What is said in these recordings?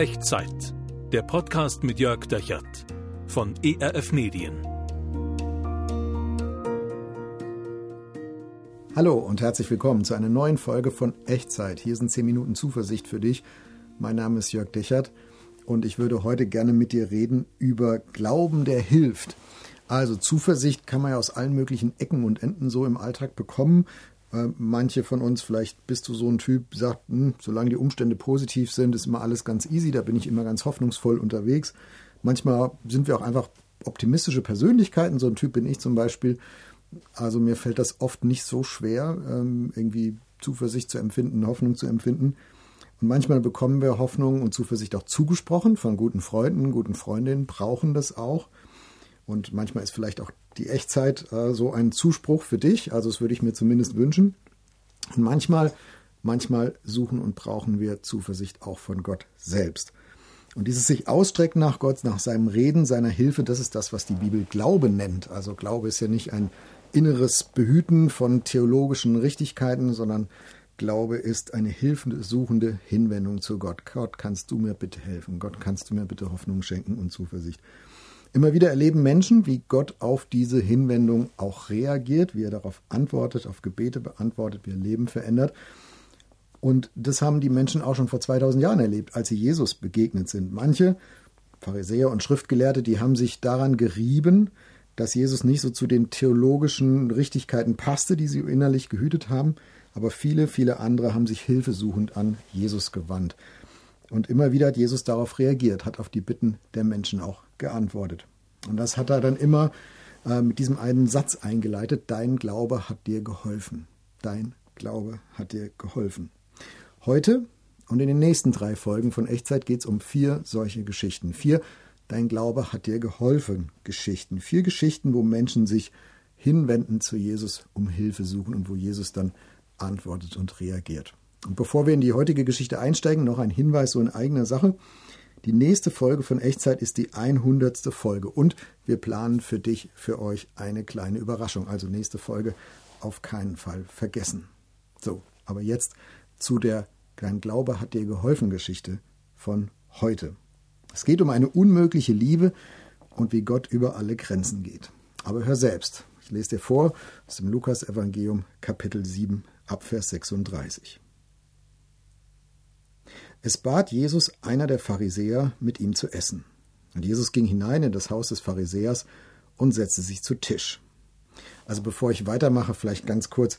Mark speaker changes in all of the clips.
Speaker 1: Echtzeit. Der Podcast mit Jörg Dechert von ERF Medien.
Speaker 2: Hallo und herzlich willkommen zu einer neuen Folge von Echtzeit. Hier sind 10 Minuten Zuversicht für dich. Mein Name ist Jörg Dechert und ich würde heute gerne mit dir reden über Glauben, der hilft. Also Zuversicht kann man ja aus allen möglichen Ecken und Enden so im Alltag bekommen. Manche von uns, vielleicht bist du so ein Typ, sagt, hm, solange die Umstände positiv sind, ist immer alles ganz easy, da bin ich immer ganz hoffnungsvoll unterwegs. Manchmal sind wir auch einfach optimistische Persönlichkeiten, so ein Typ bin ich zum Beispiel. Also mir fällt das oft nicht so schwer, ähm, irgendwie Zuversicht zu empfinden, Hoffnung zu empfinden. Und manchmal bekommen wir Hoffnung und Zuversicht auch zugesprochen von guten Freunden, guten Freundinnen, brauchen das auch. Und manchmal ist vielleicht auch die Echtzeit äh, so ein Zuspruch für dich. Also das würde ich mir zumindest wünschen. Und manchmal, manchmal suchen und brauchen wir Zuversicht auch von Gott selbst. Und dieses sich ausstrecken nach Gott, nach seinem Reden, seiner Hilfe, das ist das, was die Bibel Glaube nennt. Also Glaube ist ja nicht ein inneres Behüten von theologischen Richtigkeiten, sondern Glaube ist eine hilfesuchende Hinwendung zu Gott. Gott, kannst du mir bitte helfen? Gott, kannst du mir bitte Hoffnung schenken und Zuversicht? Immer wieder erleben Menschen, wie Gott auf diese Hinwendung auch reagiert, wie er darauf antwortet, auf Gebete beantwortet, wie er Leben verändert. Und das haben die Menschen auch schon vor 2000 Jahren erlebt, als sie Jesus begegnet sind. Manche Pharisäer und Schriftgelehrte, die haben sich daran gerieben, dass Jesus nicht so zu den theologischen Richtigkeiten passte, die sie innerlich gehütet haben. Aber viele, viele andere haben sich hilfesuchend an Jesus gewandt. Und immer wieder hat Jesus darauf reagiert, hat auf die Bitten der Menschen auch geantwortet. Und das hat er dann immer äh, mit diesem einen Satz eingeleitet, dein Glaube hat dir geholfen. Dein Glaube hat dir geholfen. Heute und in den nächsten drei Folgen von Echtzeit geht es um vier solche Geschichten. Vier Dein Glaube hat dir geholfen Geschichten. Vier Geschichten, wo Menschen sich hinwenden zu Jesus, um Hilfe suchen und wo Jesus dann antwortet und reagiert. Und bevor wir in die heutige Geschichte einsteigen, noch ein Hinweis so in eigener Sache. Die nächste Folge von Echtzeit ist die 100. Folge und wir planen für dich, für euch eine kleine Überraschung. Also nächste Folge auf keinen Fall vergessen. So, aber jetzt zu der Dein Glaube hat dir geholfen Geschichte von heute. Es geht um eine unmögliche Liebe und wie Gott über alle Grenzen geht. Aber hör selbst. Ich lese dir vor aus dem Lukas Evangelium Kapitel 7 Abvers 36. Es bat Jesus einer der Pharisäer, mit ihm zu essen. Und Jesus ging hinein in das Haus des Pharisäers und setzte sich zu Tisch. Also bevor ich weitermache, vielleicht ganz kurz,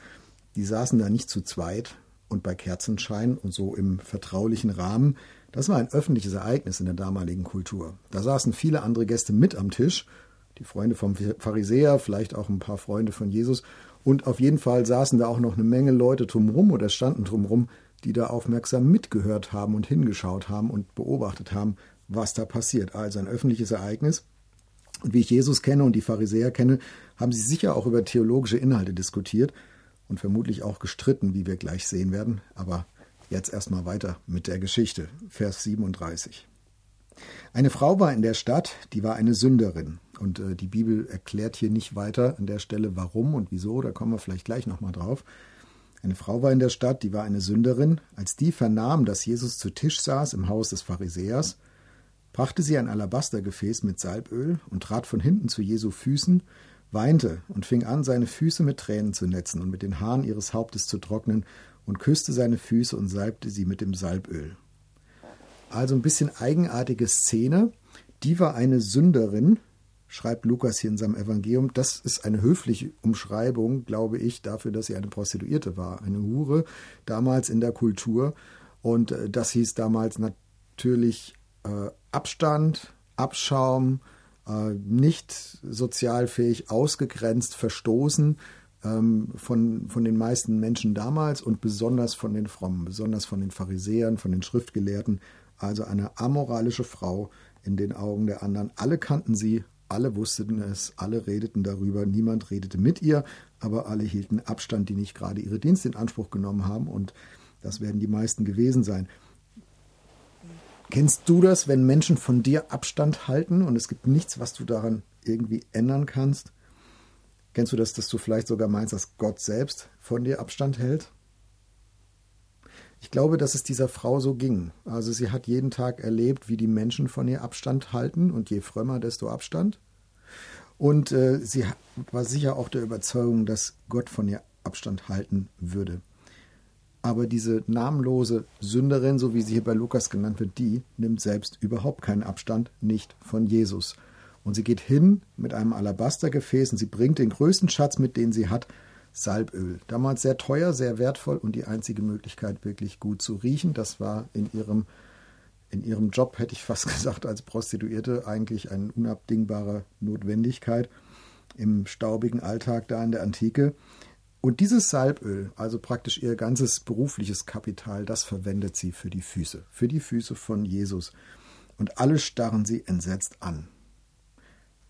Speaker 2: die saßen da nicht zu zweit und bei Kerzenschein und so im vertraulichen Rahmen. Das war ein öffentliches Ereignis in der damaligen Kultur. Da saßen viele andere Gäste mit am Tisch, die Freunde vom Pharisäer, vielleicht auch ein paar Freunde von Jesus. Und auf jeden Fall saßen da auch noch eine Menge Leute drumherum oder standen drumherum, die da aufmerksam mitgehört haben und hingeschaut haben und beobachtet haben, was da passiert. Also ein öffentliches Ereignis. Und wie ich Jesus kenne und die Pharisäer kenne, haben sie sicher auch über theologische Inhalte diskutiert und vermutlich auch gestritten, wie wir gleich sehen werden. Aber jetzt erstmal weiter mit der Geschichte. Vers 37. Eine Frau war in der Stadt, die war eine Sünderin. Und äh, die Bibel erklärt hier nicht weiter an der Stelle, warum und wieso, da kommen wir vielleicht gleich nochmal drauf. Eine Frau war in der Stadt, die war eine Sünderin. Als die vernahm, dass Jesus zu Tisch saß im Haus des Pharisäers, brachte sie ein Alabastergefäß mit Salböl und trat von hinten zu Jesu Füßen, weinte und fing an, seine Füße mit Tränen zu netzen und mit den Haaren ihres Hauptes zu trocknen und küsste seine Füße und salbte sie mit dem Salböl. Also ein bisschen eigenartige Szene. Die war eine Sünderin, schreibt Lukas hier in seinem Evangelium, das ist eine höfliche Umschreibung, glaube ich, dafür, dass sie eine Prostituierte war, eine Hure, damals in der Kultur. Und äh, das hieß damals natürlich äh, Abstand, Abschaum, äh, nicht sozialfähig, ausgegrenzt, verstoßen ähm, von, von den meisten Menschen damals und besonders von den Frommen, besonders von den Pharisäern, von den Schriftgelehrten. Also eine amoralische Frau in den Augen der anderen. Alle kannten sie, alle wussten es, alle redeten darüber, niemand redete mit ihr, aber alle hielten Abstand, die nicht gerade ihre Dienste in Anspruch genommen haben und das werden die meisten gewesen sein. Kennst du das, wenn Menschen von dir Abstand halten und es gibt nichts, was du daran irgendwie ändern kannst? Kennst du das, dass du vielleicht sogar meinst, dass Gott selbst von dir Abstand hält? Ich glaube, dass es dieser Frau so ging. Also sie hat jeden Tag erlebt, wie die Menschen von ihr Abstand halten und je frömmer, desto Abstand. Und äh, sie war sicher auch der Überzeugung, dass Gott von ihr Abstand halten würde. Aber diese namenlose Sünderin, so wie sie hier bei Lukas genannt wird, die nimmt selbst überhaupt keinen Abstand, nicht von Jesus. Und sie geht hin mit einem Alabastergefäß und sie bringt den größten Schatz mit, den sie hat, Salböl. Damals sehr teuer, sehr wertvoll und die einzige Möglichkeit, wirklich gut zu riechen. Das war in ihrem, in ihrem Job, hätte ich fast gesagt, als Prostituierte eigentlich eine unabdingbare Notwendigkeit im staubigen Alltag da in der Antike. Und dieses Salböl, also praktisch ihr ganzes berufliches Kapital, das verwendet sie für die Füße, für die Füße von Jesus. Und alle starren sie entsetzt an.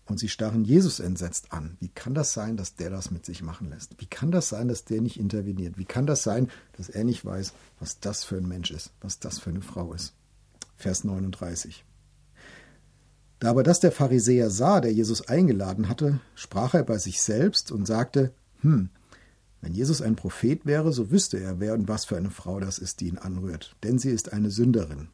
Speaker 2: Und sie starren Jesus entsetzt an. Wie kann das sein, dass der das mit sich machen lässt? Wie kann das sein, dass der nicht interveniert? Wie kann das sein, dass er nicht weiß, was das für ein Mensch ist, was das für eine Frau ist? Vers 39. Da aber das der Pharisäer sah, der Jesus eingeladen hatte, sprach er bei sich selbst und sagte, hm, wenn Jesus ein Prophet wäre, so wüsste er, wer und was für eine Frau das ist, die ihn anrührt, denn sie ist eine Sünderin.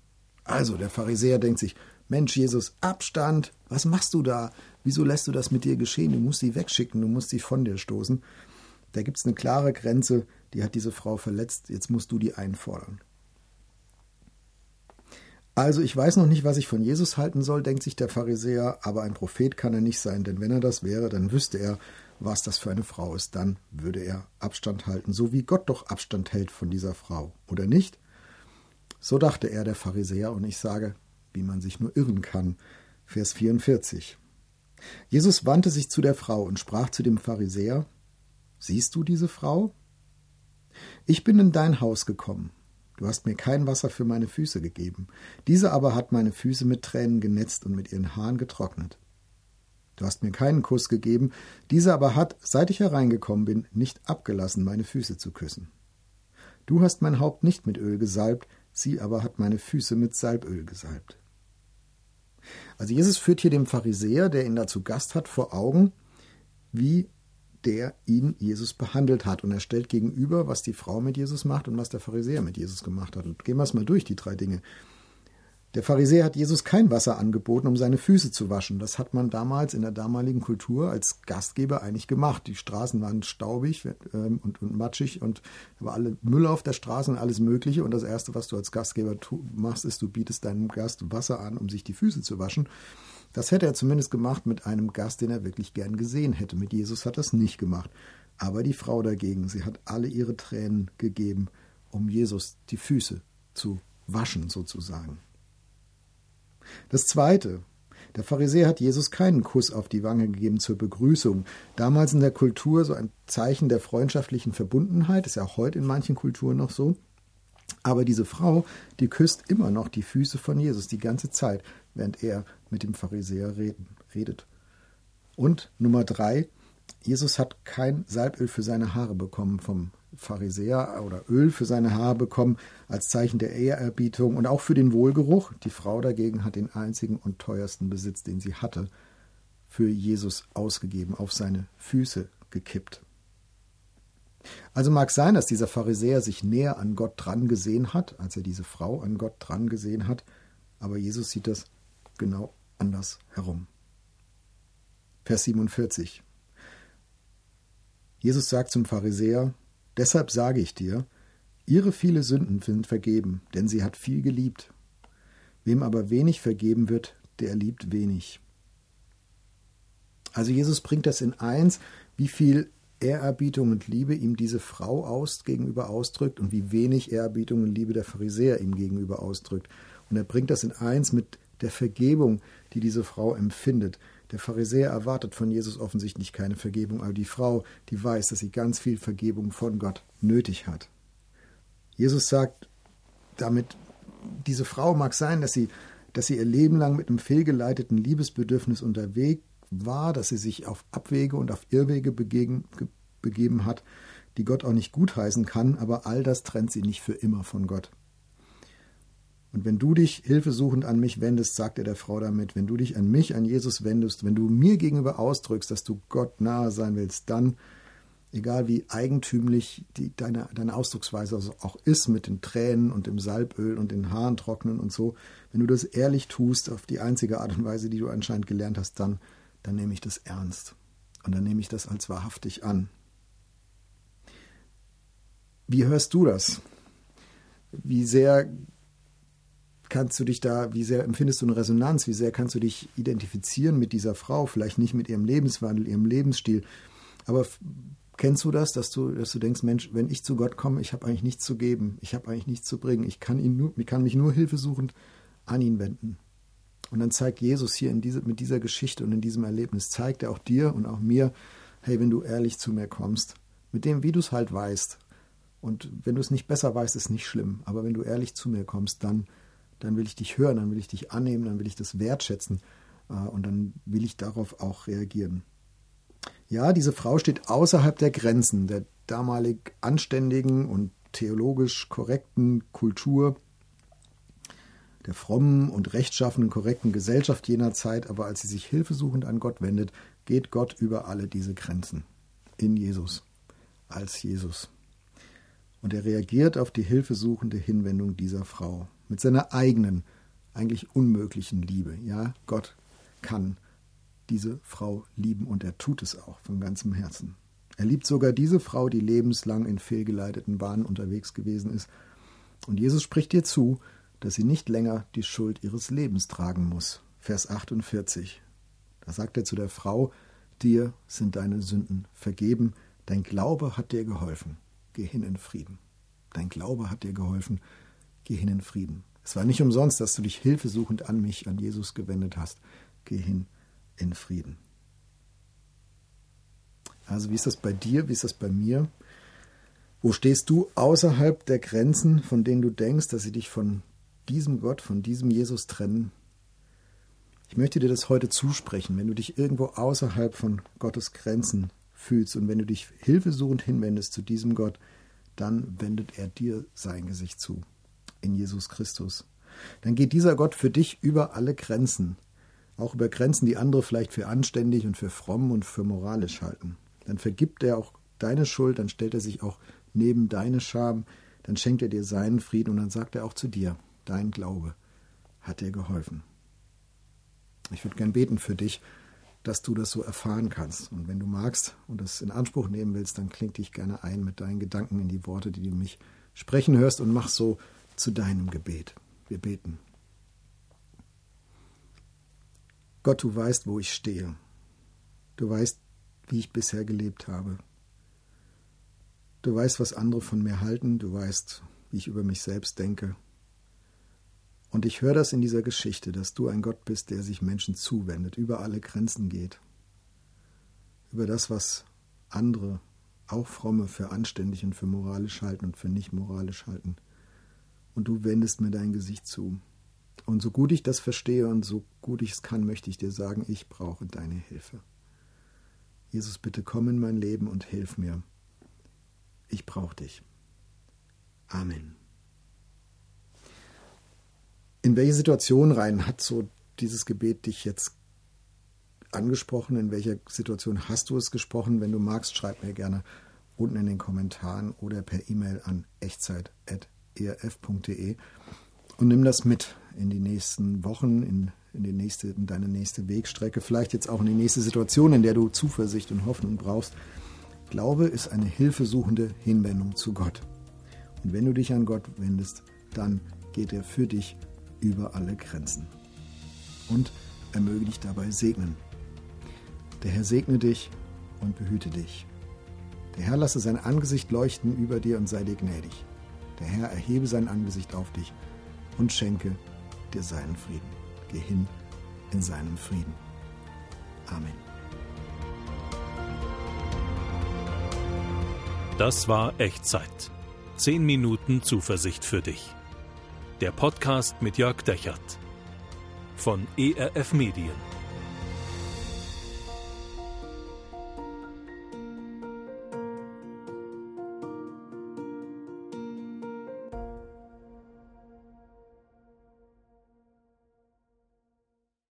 Speaker 2: Also der Pharisäer denkt sich, Mensch Jesus, Abstand, was machst du da? Wieso lässt du das mit dir geschehen? Du musst sie wegschicken, du musst sie von dir stoßen. Da gibt es eine klare Grenze, die hat diese Frau verletzt, jetzt musst du die einfordern. Also ich weiß noch nicht, was ich von Jesus halten soll, denkt sich der Pharisäer, aber ein Prophet kann er nicht sein, denn wenn er das wäre, dann wüsste er, was das für eine Frau ist, dann würde er Abstand halten, so wie Gott doch Abstand hält von dieser Frau, oder nicht? So dachte er, der Pharisäer, und ich sage, wie man sich nur irren kann. Vers 44. Jesus wandte sich zu der Frau und sprach zu dem Pharisäer, Siehst du diese Frau? Ich bin in dein Haus gekommen. Du hast mir kein Wasser für meine Füße gegeben. Diese aber hat meine Füße mit Tränen genetzt und mit ihren Haaren getrocknet. Du hast mir keinen Kuss gegeben, diese aber hat, seit ich hereingekommen bin, nicht abgelassen, meine Füße zu küssen. Du hast mein Haupt nicht mit Öl gesalbt, sie aber hat meine Füße mit Salböl gesalbt. Also Jesus führt hier dem Pharisäer, der ihn da zu Gast hat, vor Augen, wie der ihn Jesus behandelt hat. Und er stellt gegenüber, was die Frau mit Jesus macht und was der Pharisäer mit Jesus gemacht hat. Und gehen wir es mal durch, die drei Dinge. Der Pharisäer hat Jesus kein Wasser angeboten, um seine Füße zu waschen. Das hat man damals in der damaligen Kultur als Gastgeber eigentlich gemacht. Die Straßen waren staubig ähm, und, und, matschig und da war alle Müll auf der Straße und alles Mögliche. Und das Erste, was du als Gastgeber machst, ist, du bietest deinem Gast Wasser an, um sich die Füße zu waschen. Das hätte er zumindest gemacht mit einem Gast, den er wirklich gern gesehen hätte. Mit Jesus hat er es nicht gemacht. Aber die Frau dagegen, sie hat alle ihre Tränen gegeben, um Jesus die Füße zu waschen sozusagen. Das Zweite. Der Pharisäer hat Jesus keinen Kuss auf die Wange gegeben zur Begrüßung. Damals in der Kultur so ein Zeichen der freundschaftlichen Verbundenheit, ist ja auch heute in manchen Kulturen noch so. Aber diese Frau, die küsst immer noch die Füße von Jesus die ganze Zeit, während er mit dem Pharisäer reden, redet. Und Nummer drei, Jesus hat kein Salböl für seine Haare bekommen vom Pharisäer oder Öl für seine Haare bekommen als Zeichen der Ehrerbietung und auch für den Wohlgeruch. Die Frau dagegen hat den einzigen und teuersten Besitz, den sie hatte, für Jesus ausgegeben, auf seine Füße gekippt. Also mag sein, dass dieser Pharisäer sich näher an Gott dran gesehen hat, als er diese Frau an Gott dran gesehen hat, aber Jesus sieht das genau anders herum. Vers 47. Jesus sagt zum Pharisäer, Deshalb sage ich dir, ihre viele Sünden sind vergeben, denn sie hat viel geliebt. Wem aber wenig vergeben wird, der liebt wenig. Also Jesus bringt das in eins, wie viel Ehrerbietung und Liebe ihm diese Frau aus, gegenüber ausdrückt und wie wenig Ehrerbietung und Liebe der Pharisäer ihm gegenüber ausdrückt. Und er bringt das in eins mit der Vergebung, die diese Frau empfindet. Der Pharisäer erwartet von Jesus offensichtlich keine Vergebung, aber die Frau, die weiß, dass sie ganz viel Vergebung von Gott nötig hat. Jesus sagt damit, diese Frau mag sein, dass sie, dass sie ihr Leben lang mit einem fehlgeleiteten Liebesbedürfnis unterwegs war, dass sie sich auf Abwege und auf Irrwege begeben, begeben hat, die Gott auch nicht gutheißen kann, aber all das trennt sie nicht für immer von Gott. Und wenn du dich hilfesuchend an mich wendest, sagt er der Frau damit, wenn du dich an mich, an Jesus wendest, wenn du mir gegenüber ausdrückst, dass du Gott nahe sein willst, dann egal wie eigentümlich die, deine, deine Ausdrucksweise also auch ist mit den Tränen und dem Salböl und den Haaren trocknen und so, wenn du das ehrlich tust, auf die einzige Art und Weise, die du anscheinend gelernt hast, dann, dann nehme ich das ernst. Und dann nehme ich das als wahrhaftig an. Wie hörst du das? Wie sehr kannst du dich da, wie sehr empfindest du eine Resonanz? Wie sehr kannst du dich identifizieren mit dieser Frau? Vielleicht nicht mit ihrem Lebenswandel, ihrem Lebensstil, aber Kennst du das, dass du, dass du denkst, Mensch, wenn ich zu Gott komme, ich habe eigentlich nichts zu geben, ich habe eigentlich nichts zu bringen, ich kann, ihn nur, ich kann mich nur hilfesuchend an ihn wenden. Und dann zeigt Jesus hier diese, mit dieser Geschichte und in diesem Erlebnis, zeigt er auch dir und auch mir, hey, wenn du ehrlich zu mir kommst, mit dem, wie du es halt weißt, und wenn du es nicht besser weißt, ist nicht schlimm, aber wenn du ehrlich zu mir kommst, dann, dann will ich dich hören, dann will ich dich annehmen, dann will ich das wertschätzen äh, und dann will ich darauf auch reagieren. Ja, diese Frau steht außerhalb der Grenzen der damalig anständigen und theologisch korrekten Kultur, der frommen und rechtschaffenen korrekten Gesellschaft jener Zeit, aber als sie sich hilfesuchend an Gott wendet, geht Gott über alle diese Grenzen. In Jesus, als Jesus. Und er reagiert auf die hilfesuchende Hinwendung dieser Frau mit seiner eigenen, eigentlich unmöglichen Liebe. Ja, Gott kann diese Frau lieben und er tut es auch von ganzem Herzen. Er liebt sogar diese Frau, die lebenslang in fehlgeleiteten Bahnen unterwegs gewesen ist. Und Jesus spricht ihr zu, dass sie nicht länger die Schuld ihres Lebens tragen muss. Vers 48. Da sagt er zu der Frau, dir sind deine Sünden vergeben, dein Glaube hat dir geholfen, geh hin in Frieden. Dein Glaube hat dir geholfen, geh hin in Frieden. Es war nicht umsonst, dass du dich hilfesuchend an mich, an Jesus gewendet hast. Geh hin in Frieden. Also wie ist das bei dir, wie ist das bei mir? Wo stehst du außerhalb der Grenzen, von denen du denkst, dass sie dich von diesem Gott, von diesem Jesus trennen? Ich möchte dir das heute zusprechen, wenn du dich irgendwo außerhalb von Gottes Grenzen fühlst und wenn du dich hilfesuchend hinwendest zu diesem Gott, dann wendet er dir sein Gesicht zu, in Jesus Christus. Dann geht dieser Gott für dich über alle Grenzen auch über Grenzen, die andere vielleicht für anständig und für fromm und für moralisch halten. Dann vergibt er auch deine Schuld, dann stellt er sich auch neben deine Scham, dann schenkt er dir seinen Frieden und dann sagt er auch zu dir, dein Glaube hat dir geholfen. Ich würde gern beten für dich, dass du das so erfahren kannst. Und wenn du magst und das in Anspruch nehmen willst, dann kling dich gerne ein mit deinen Gedanken in die Worte, die du mich sprechen hörst und mach so zu deinem Gebet. Wir beten. Gott, du weißt, wo ich stehe. Du weißt, wie ich bisher gelebt habe. Du weißt, was andere von mir halten. Du weißt, wie ich über mich selbst denke. Und ich höre das in dieser Geschichte, dass du ein Gott bist, der sich Menschen zuwendet, über alle Grenzen geht. Über das, was andere, auch fromme, für anständig und für moralisch halten und für nicht moralisch halten. Und du wendest mir dein Gesicht zu. Und so gut ich das verstehe und so gut ich es kann, möchte ich dir sagen, ich brauche deine Hilfe. Jesus, bitte komm in mein Leben und hilf mir. Ich brauche dich. Amen. In welche Situation rein hat so dieses Gebet dich jetzt angesprochen? In welcher Situation hast du es gesprochen? Wenn du magst, schreib mir gerne unten in den Kommentaren oder per E-Mail an echtzeit.erf.de und nimm das mit in die nächsten Wochen, in, in, die nächste, in deine nächste Wegstrecke, vielleicht jetzt auch in die nächste Situation, in der du Zuversicht und Hoffnung brauchst. Glaube ist eine hilfesuchende Hinwendung zu Gott. Und wenn du dich an Gott wendest, dann geht er für dich über alle Grenzen. Und er möge dich dabei segnen. Der Herr segne dich und behüte dich. Der Herr lasse sein Angesicht leuchten über dir und sei dir gnädig. Der Herr erhebe sein Angesicht auf dich und schenke dir seinen Frieden. Geh hin in seinem Frieden. Amen.
Speaker 1: Das war Echtzeit. Zehn Minuten Zuversicht für dich. Der Podcast mit Jörg Dechert von ERF Medien.